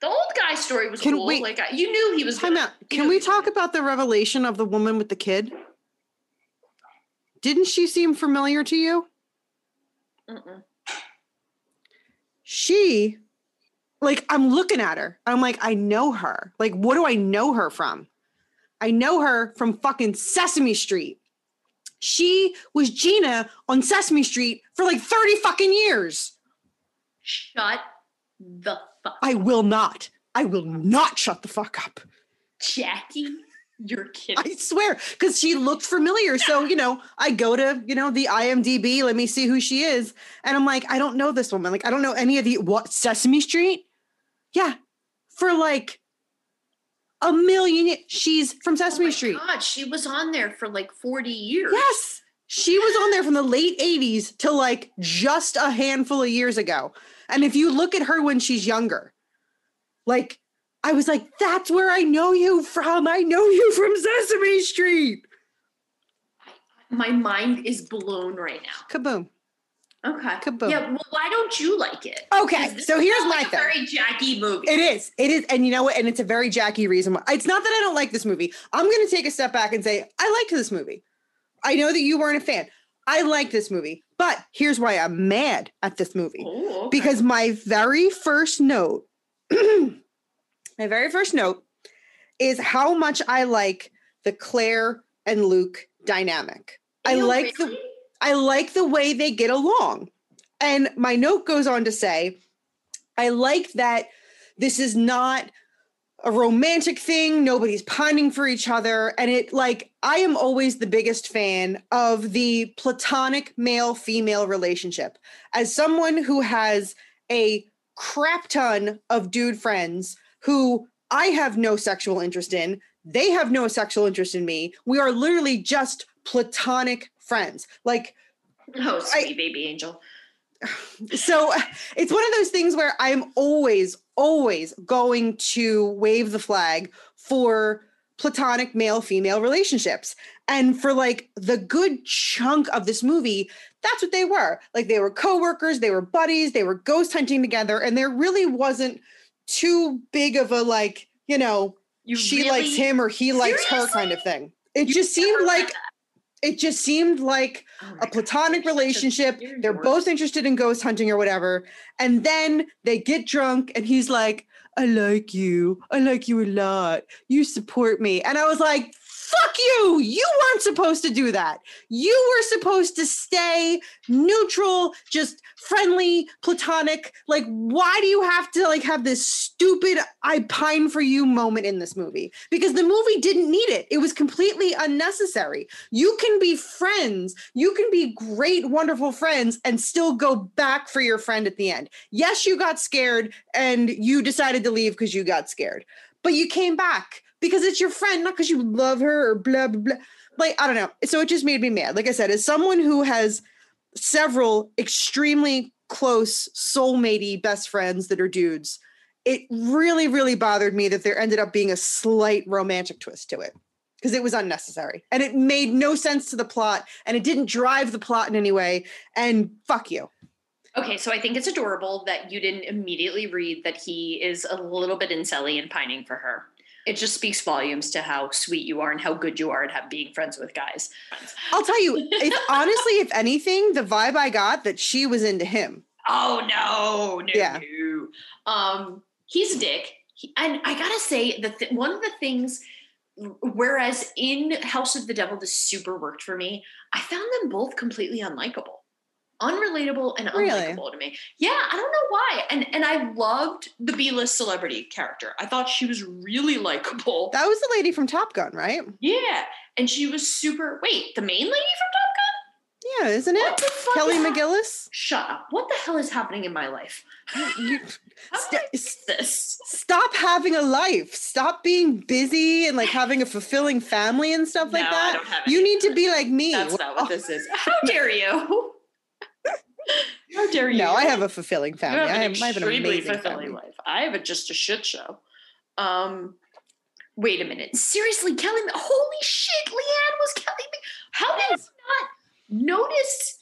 The old guy story was Can cool. we- like I, you knew he was. time gonna- out. Can we talk about the revelation of the woman with the kid? Didn't she seem familiar to you? Mm-mm. She, like, I'm looking at her. I'm like, I know her. Like, what do I know her from? I know her from fucking Sesame Street. She was Gina on Sesame Street for like 30 fucking years. Shut the fuck, I will not. I will not shut the fuck up. Jacki. You're kidding. I swear, because she looked familiar. So, you know, I go to, you know, the IMDb, let me see who she is. And I'm like, I don't know this woman. Like, I don't know any of the, what, Sesame Street? Yeah. For like a million, she's from Oh Sesame my Street. God, she was on there for like 40 years. Yes. She was on there from the late 80s to like just a handful of years ago. And if you look at her when she's younger, like, I was like, that's where I know you from. I know you from Sesame Street. My mind is blown right now. Kaboom. Okay. Kaboom. Yeah. Well, why don't you like it? Okay. so here's my like a thing. Very Jacki movie. It is. It is. And you know what? And it's a very Jacki reason why. It's not that I don't like this movie. I'm going to take a step back and say, I like this movie. I know that you weren't a fan. I like this movie. But here's why I'm mad at this movie. Oh, okay. Because my very first note, my very first note is how much I like the Claire and Luke dynamic. I Ew, like the? I like the way they get along. And my note goes on to say, I like that this is not a romantic thing. Nobody's pining for each other. And it, like, I am always the biggest fan of the platonic male female relationship. As someone who has a crap ton of dude friends who I have no sexual interest in, they have no sexual interest in me. We are literally just platonic friends. Like, Oh, sweet baby angel. so it's one of those things where I'm always, always going to wave the flag for platonic male female relationships. And for like the good chunk of this movie, that's what they were. Like they were coworkers, they were buddies, they were ghost hunting together, and there really wasn't too big of a like, you know, You she likes him or he likes her kind of thing. It You just seemed like it just seemed like Oh a platonic you're such a- relationship. They're both interested in ghost hunting or whatever. And then they get drunk and he's like, I like you. I like you a lot. You support me. And I was like, fuck you. You weren't supposed to do that. You were supposed to stay neutral, just friendly, platonic. Like, why do you have to like have this stupid I pine for you moment in this movie? Because the movie didn't need it. It was completely unnecessary. You can be friends. You can be great, wonderful friends and still go back for your friend at the end. Yes, you got scared and you decided to leave because you got scared, but you came back because it's your friend, not because you love her or blah, blah, blah. Like, I don't know. So it just made me mad. Like I said, as someone who has several extremely close soulmatey best friends that are dudes, it really, really bothered me that there ended up being a slight romantic twist to it because it was unnecessary and it made no sense to the plot and it didn't drive the plot in any way. And fuck you. Okay, so I think it's adorable that you didn't immediately read that he is a little bit incelly and pining for her. It just speaks volumes to how sweet you are and how good you are at have, being friends with guys. I'll tell you, if honestly, if anything, the vibe I got that she was into him. Oh no, no, Yeah. no. Um, he's a dick, He- and I gotta say that th- one of the things, whereas in House of the Devil, this super worked for me. I found them both completely unlikable, unrelatable, and Really? unlikable to me. Yeah, I don't know why. And and I loved the B-list celebrity character. I thought she was really likable. That was the lady from Top Gun, right? Yeah, and she was super. Wait, the main lady from Top Gun? Yeah, isn't it? Kelly McGillis? Shut up! What the hell is happening in my life? You, How st- this? stop having a life. Stop being busy and like having a fulfilling family and stuff like No, I that. you need to be like me. That's not what this is. How dare you? How dare you? No, I have a fulfilling You family. have I have, I have an extremely amazing fulfilling family. life. I have a, just a shit show. Um, wait a minute. Seriously, Kelly? Holy shit! Leanne was Kelly. How did I not notice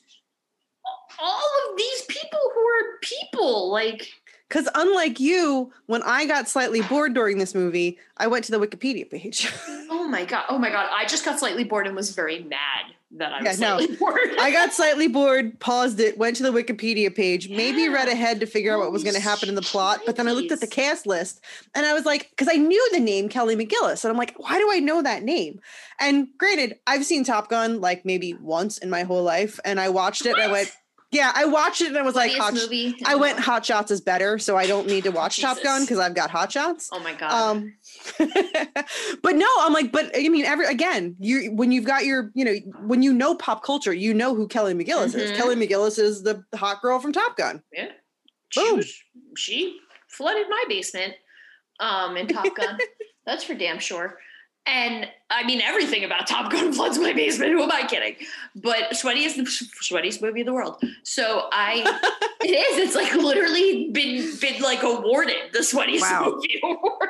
all of these people who are people? Like, Because unlike you, when I got slightly bored during this movie, I went to the Wikipedia page. oh my god, oh my god! I just got slightly bored and was very mad that I Yeah, was no. bored. I got slightly bored, paused it, went to the Wikipedia page, maybe read ahead to figure out what was going to happen in the plot. But then I looked at the cast list and I was like, because I knew the name Kelly McGillis. And I'm like, why do I know that name? And granted, I've seen Top Gun like maybe once in my whole life. And I watched it and I went, yeah, I watched it and I was like, hot, movie. I went. Hot Shots is better. So I don't need to watch Top Gun because I've got Hot Shots. Oh my god. Um, but no, I'm like, but I mean, every again, you when you've got your, you know, when you know pop culture, you know who Kelly McGillis is. Mhm. Kelly McGillis is the hot girl from Top Gun. Yeah. She, Boom. was, she flooded my basement um, in Top Gun. That's for damn sure. And I mean, everything about Top Gun floods my basement. Who am I kidding? But Sweaty is the sweatiest movie in the world. So I, it is. It's like literally been been like awarded the sweatiest Wow. movie award.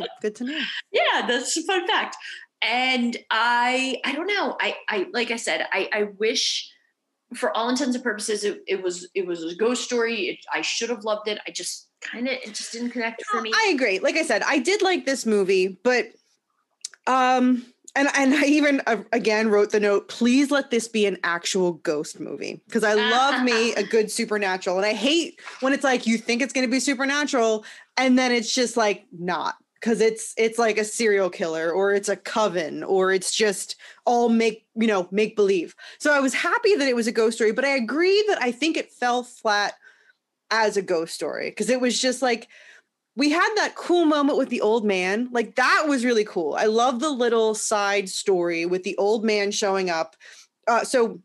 Right, good to know. yeah, that's a fun fact. And I, I don't know. I, I like I said, I, I wish, for all intents and purposes, it, it was it was a ghost story. It, I should have loved it. I just kind of it just didn't connect for me. I agree. Like I said, I did like this movie, but um and and I even uh, again wrote the note, please let this be an actual ghost movie because I love me a good supernatural and I hate when it's like you think it's going to be supernatural and then it's just like not because it's it's like a serial killer or it's a coven or it's just all make you know make believe. So I was happy that it was a ghost story, but I agree that I think it fell flat as a ghost story because it was just like we had that cool moment with the old man. Like that was really cool. I love the little side story with the old man showing up. Uh, so,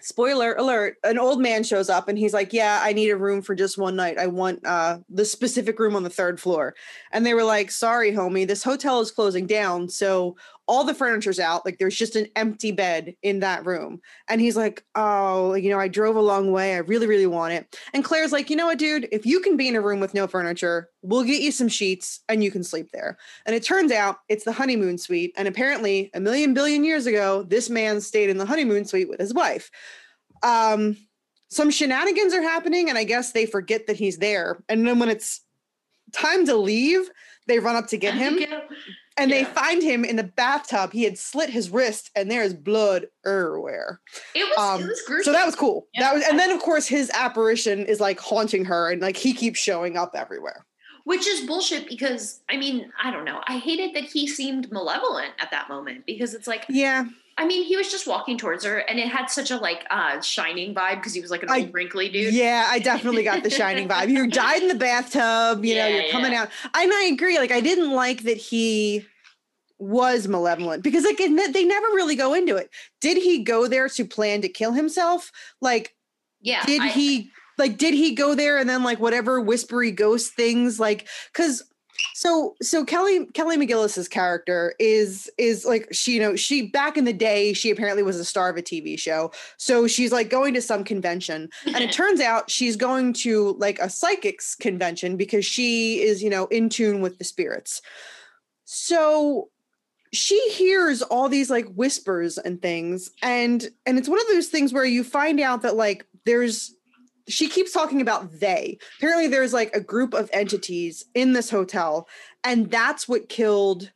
spoiler alert: an old man shows up and he's like, "Yeah, I need a room for just one night. I want uh, the specific room on the third floor." And they were like, "Sorry, homie, this hotel is closing down, so all the furniture's out. Like, there's just an empty bed in that room." And he's like, "Oh, you know, I drove a long way. I really, really want it." And Claire's like, you know what, dude? If you can be in a room with no furniture, we'll get you some sheets and you can sleep there. And it turns out it's the honeymoon suite. And apparently, a million billion years ago, this man stayed in the honeymoon suite with his wife. Um, some shenanigans are happening, and I guess they forget that he's there. And then when it's time to leave, they run up to get him and they find him in the bathtub. He had slit his wrist, and there's blood everywhere. It was Um, it was gruesome. So that was cool. Yeah, that was, and then of course his apparition is like haunting her, and like he keeps showing up everywhere. which is bullshit because I mean, I don't know. I hated that he seemed malevolent at that moment because it's like, Yeah. I mean, he was just walking towards her and it had such a like uh shining vibe because he was like an I- old wrinkly dude. Yeah, I definitely got the shining vibe. You died in the bathtub, you know, you're coming yeah. out. And I agree. Like, I didn't like that he was malevolent because, like, they never really go into it. Did he go there to plan to kill himself? Like, Yeah. did I- he, like, did he go there and then, like, whatever whispery ghost things, like, because. So so Kelly Kelly McGillis's character is is like she you know she back in the day she apparently was a star of a TV show. So she's like going to some convention. And it turns out she's going to like a psychics convention because she is you know in tune with the spirits. So she hears all these like whispers and things. And and it's one of those things where you find out that like there's she keeps talking about they apparently there's like a group of entities in this hotel and that's what killed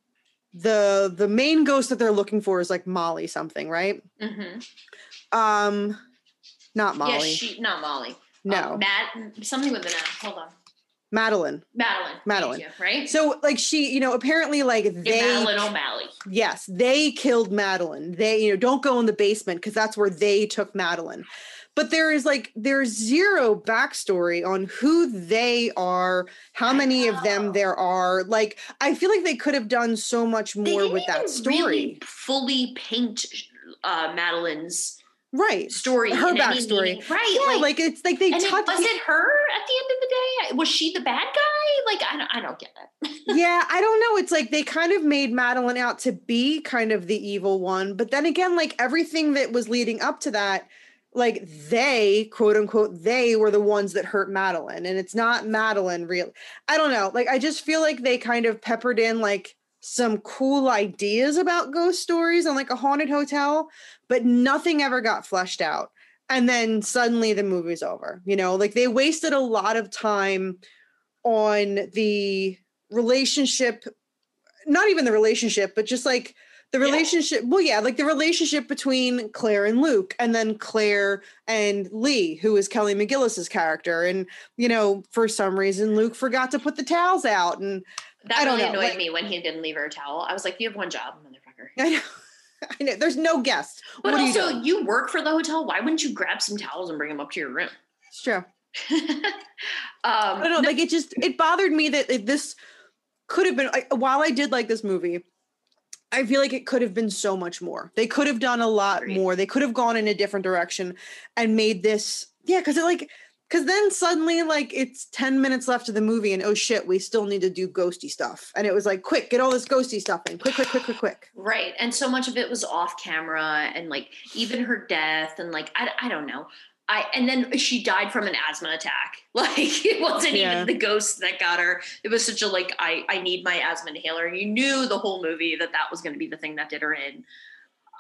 the the main ghost that they're looking for is like molly something right Mm-hmm. um not molly Yeah, she not Molly. no Um, Matt something with an M. Hold on. madeline Madeline. Madeline. you, right? so like she you know apparently like Yeah, they Madeline O'Malley. Yes, they killed Madeline. They, you know, don't go in the basement because that's where they took Madeline. But there is like there's zero backstory on who they are, how many of them there are. Like I feel like they could have done so much more with that story. really fully paint uh, Madeline's right. story. Her backstory. Right. Yeah, like, like, it's like they and it, touch was it her at the end of the day? Was she the bad guy? Like I don't, I don't get it. yeah, I don't know. It's like they kind of made Madeline out to be kind of the evil one, but then again, like everything that was leading up to that, like they, quote unquote, they were the ones that hurt Madeline, and it's not Madeline real. I don't know. Like I just feel like they kind of peppered in like some cool ideas about ghost stories on like a haunted hotel, but nothing ever got fleshed out. And then suddenly the movie's over. You know, like they wasted a lot of time on the relationship not even the relationship but just like the Yeah. relationship well yeah like the relationship between claire and luke and then claire and lee who is kelly mcgillis's character and you know for some reason luke forgot to put the towels out and That I don't really know, annoyed like- me when he didn't leave her a towel. I was like, "You have one job, motherfucker." i know i know there's no guest But what are you also, you, work for the hotel. Why wouldn't you grab some towels and bring them up to your room? it's true um, I don't know. Like it just it bothered me that it, this could have been. I, while I did like this movie, I feel like it could have been so much more. They could have done a lot more. They could have gone in a different direction and made this. Yeah, because it like because then suddenly like it's ten minutes left of the movie and oh shit, we still need to do ghosty stuff. And it was like quick, get all this ghosty stuff in, quick, quick, quick, quick, quick. Right. And so much of it was off camera and like even her death and like I, I don't know. I and then she died from an asthma attack. Like it wasn't Yeah. even the ghost that got her. It was such a like I I need my asthma inhaler. And you knew the whole movie that that was going to be the thing that did her in.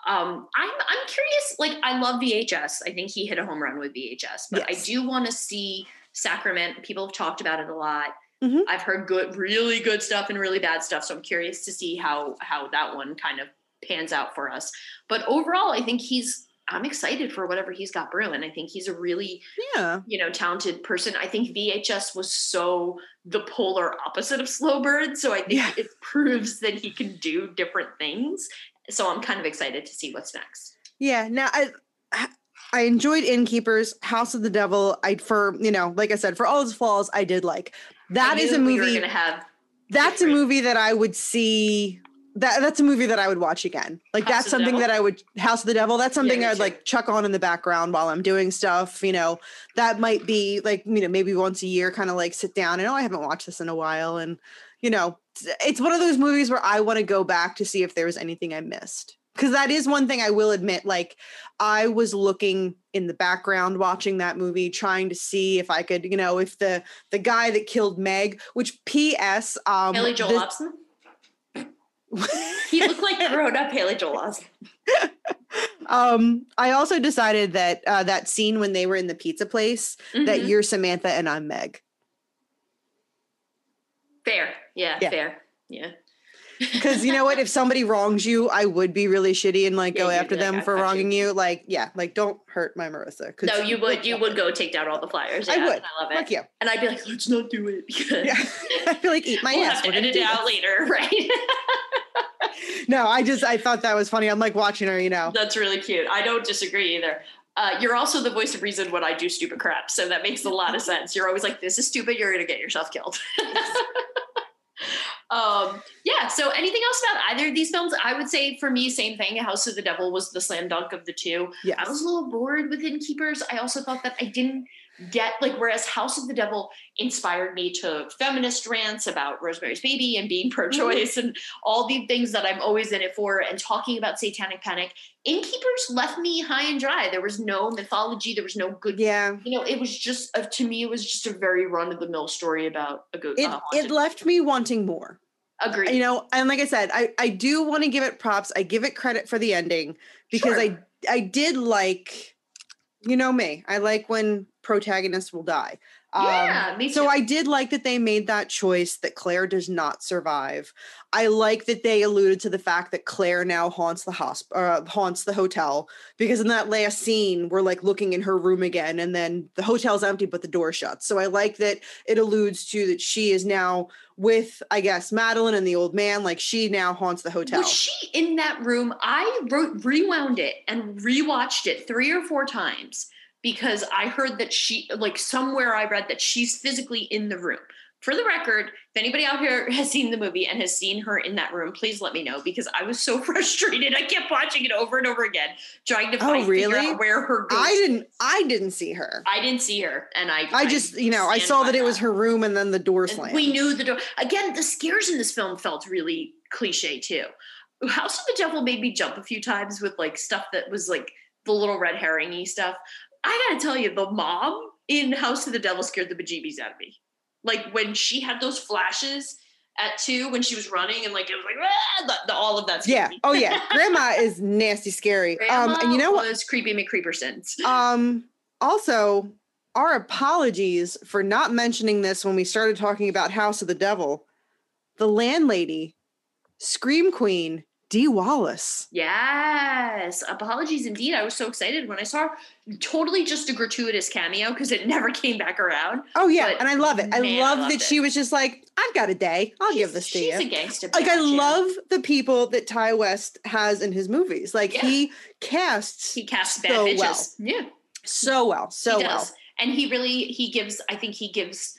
Um I'm I'm curious like I love VHS. I think he hit a home run with VHS, but Yes. I do want to see Sacrament. People have talked about it a lot. Mhm. I've heard good really good stuff and really bad stuff, so I'm curious to see how how that one kind of pans out for us. But overall, I think he's I'm excited for whatever he's got brewing. I think he's a really, Yeah. you know, talented person. I think VHS was so the polar opposite of Slowbird, so I think Yeah. it proves that he can do different things. So I'm kind of excited to see what's next. Yeah. Now I I enjoyed Innkeepers, House of the Devil. I for you know, like I said, for all its flaws, I did like. That is a we movie. were going to have that's a movie that I would see. That that's a movie that I would watch again. Like House that's something Devil? that I would House of the Devil. That's something me I'd too. like chuck on in the background while I'm doing stuff. You know, that might be like you know maybe once a year, kind of like sit down and oh I haven't watched this in a while, and you know it's- it's one of those movies where I want to go back to see if there was anything I missed. Because that is one thing I will admit. Like I was looking in the background watching that movie, trying to see if I could, you know, if the the guy that killed Meg, which P.S. Um, Haley Joel this- Osment. He looked like grown up Haley Joel Osment. um, I also decided that uh, that scene when they were in the pizza place, that Mhm. you're Samantha and I'm Meg. fair. Yeah, Yeah. fair. Yeah. Because you know what? If somebody wrongs you, I would be really shitty and like Yeah, go after like, them "I for got you." wronging you. Like, yeah, like don't hurt my Marissa. No, you would. You would go take down all the flyers. I would. I love it. Fuck you. And I'd be like, let's not do it Yeah. I feel like eat my we'll ass. have to edit do it out later, right? No, I just I thought that was funny. I'm like watching her, you know. That's really cute. I don't disagree either. Uh, you're also the voice of reason when I do stupid crap, so that makes a lot of sense. You're always like, "This is stupid. You're gonna get yourself killed." um, yeah. So, anything else about either of these films? I would say for me, same thing. House of the Devil was the slam dunk of the two. Yes. I was a little bored with Innkeepers. I also thought that I didn't get like whereas House of the Devil inspired me to feminist rants about Rosemary's Baby and being pro-choice and all the things that I'm always in it for and talking about satanic panic. Innkeepers left me high and dry. There was no mythology, there was no good Yeah. you know, it was just uh, to me it was just a very run of the mill story about a good It uh, it left me wanting more. Agreed. You know, and like I said, I I do want to give it props. I give it credit for the ending because I I did like you know me. I like when protagonists will die. Um, Yeah, me So. I did like that they made that choice that Claire does not survive. I like that they alluded to the fact that Claire now haunts the hosp- uh, haunts the hotel because in that last scene we're like looking in her room again and then the hotel's empty but the door shuts. So I like that it alludes to that she is now with I guess Madeline and the old man like she now haunts the hotel. Was she in that room? I wrote rewound it and rewatched it three or four times because I heard that she like somewhere I read that she's physically in the room. For the record, if anybody out here has seen the movie and has seen her in that room, please let me know because I was so frustrated. I kept watching it over and over again, trying to Oh, find figure really? out where her ghost. I didn't I didn't see her. I didn't see her, and I. I just, you know, I saw by that it was her room and then the door and slammed. we knew the door. Again, the scares in this film felt really cliche too. House of the Devil made me jump a few times with like stuff that was like the little red herringy stuff. I gotta tell you, the mom in House of the Devil scared the bejeebies out of me. Like when she had those flashes at two when she was running and like it was like "Ah," the, the- all of that. yeah. Oh yeah. Grandma is nasty scary. Grandma um and you know what? was creepy McCreepersons. Um also our apologies for not mentioning this when we started talking about House of the Devil. The landlady, Scream Queen, Dee Wallace. Yes, apologies indeed. I was so excited when I saw her. Totally just a gratuitous cameo because it never came back around. Oh yeah, But, and I love it. I man, I love loved that it. she was just like, I've got a day. I'll give this to She's you. a gangster. like I yeah. love the people that Ti West has in his movies. Like Yeah. he casts He casts bad so bitches. well. Yeah, so well, so well. And he really he gives. I think he gives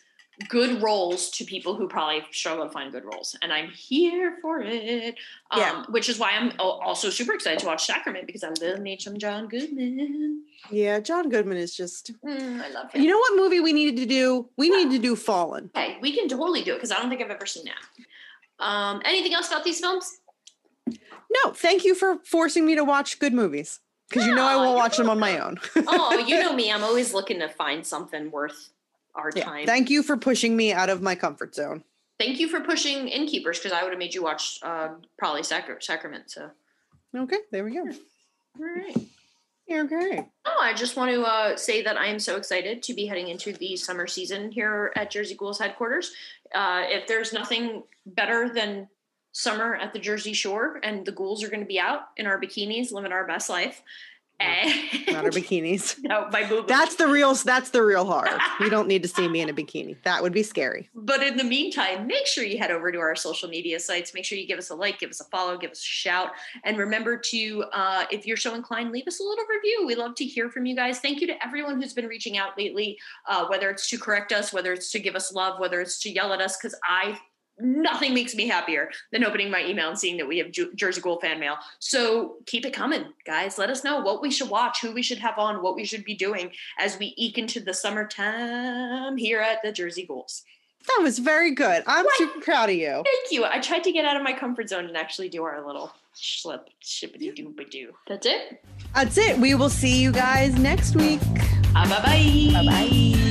good roles to people who probably struggle to find good roles, and I'm here for it. Um, Yeah. Which is why I'm also super excited to watch Sacrament because I love me some John Goodman. Yeah, John Goodman is just. Mm, I love him. You know what movie we needed to do? We needed to do Fallen. Okay, we can totally do it because I don't think I've ever seen that. Um, anything else about these films? No, thank you for forcing me to watch good movies because you know I won't you're watch them on my own. oh, you know me. I'm always looking to find something worth our Yeah, time. Thank you for pushing me out of my comfort zone. Thank you for pushing Innkeepers because I would have made you watch uh, probably Sacra- Sacrament. So, Okay, there we go. all right. Okay. Oh, I just want to uh, say that I am so excited to be heading into the summer season here at Jersey Ghouls headquarters. Uh, if there's nothing better than summer at the Jersey Shore, and the ghouls are going to be out in our bikinis, living our best life. And Not our bikinis. no, my boob. That's the real. That's the real horror. You don't need to see me in a bikini. That would be scary. But in the meantime, make sure you head over to our social media sites. Make sure you give us a like, give us a follow, give us a shout. And remember to, uh, if you're so inclined, leave us a little review. We love to hear from you guys. Thank you to everyone who's been reaching out lately, uh, whether it's to correct us, whether it's to give us love, whether it's to yell at us, because I nothing makes me happier than opening my email and seeing that we have Ju- Jersey Ghoul fan mail. So keep it coming, guys. Let us know what we should watch, who we should have on, what we should be doing as we eke into the summertime here at the Jersey Ghouls. That was very good. I'm What? super proud of you. Thank you. I tried to get out of my comfort zone and actually do our little slip, shippity doo doo. That's it. That's it. We will see you guys next week. Uh, bye bye. Bye bye.